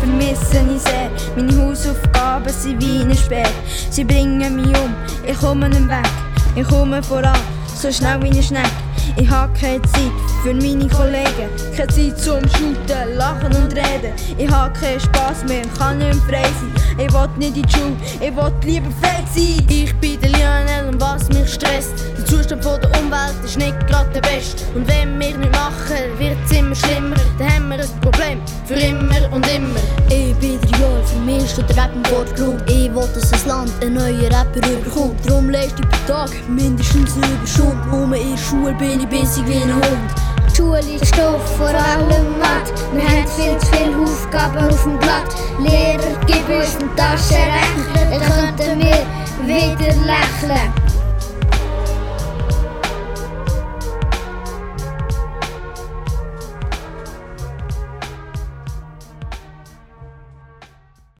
Vermissen ich sehr. Meine Hausaufgaben sind wie ein Speer. Sie bringen mich um, ich komme nicht weg. Ich komme voran, so schnell wie ein Schneck. Ich habe keine Zeit für meine Kollegen. Keine Zeit zum Shooten, Lachen und Reden. Ich habe keinen Spass mehr, kann nicht frei sein. Ich will nicht in die Schule, ich will lieber frei sein. Ich bin der Lionel und was mich stresst. Der Zustand von der Umwelt ist nicht gerade der beste. Und wenn wir nicht machen, wird es immer schlimmer. Dann wir ein Problem, für immer und immer. Ich bin der Joel, für mich steht der Rap im Vordergrund. Ich will, dass das Land einen neuen Rapper überkommt. Darum leiste ich pro Tag mindestens eine Überstunde. Nur in der Schule bin ich bissig wie ein Hund. Die Schule ist Stoff, vor allem Mathe. Wir haben viel zu viele Aufgaben auf dem Blatt. Lehrer, gib uns eine Taschenrechner, dann könnten wir wieder lächeln.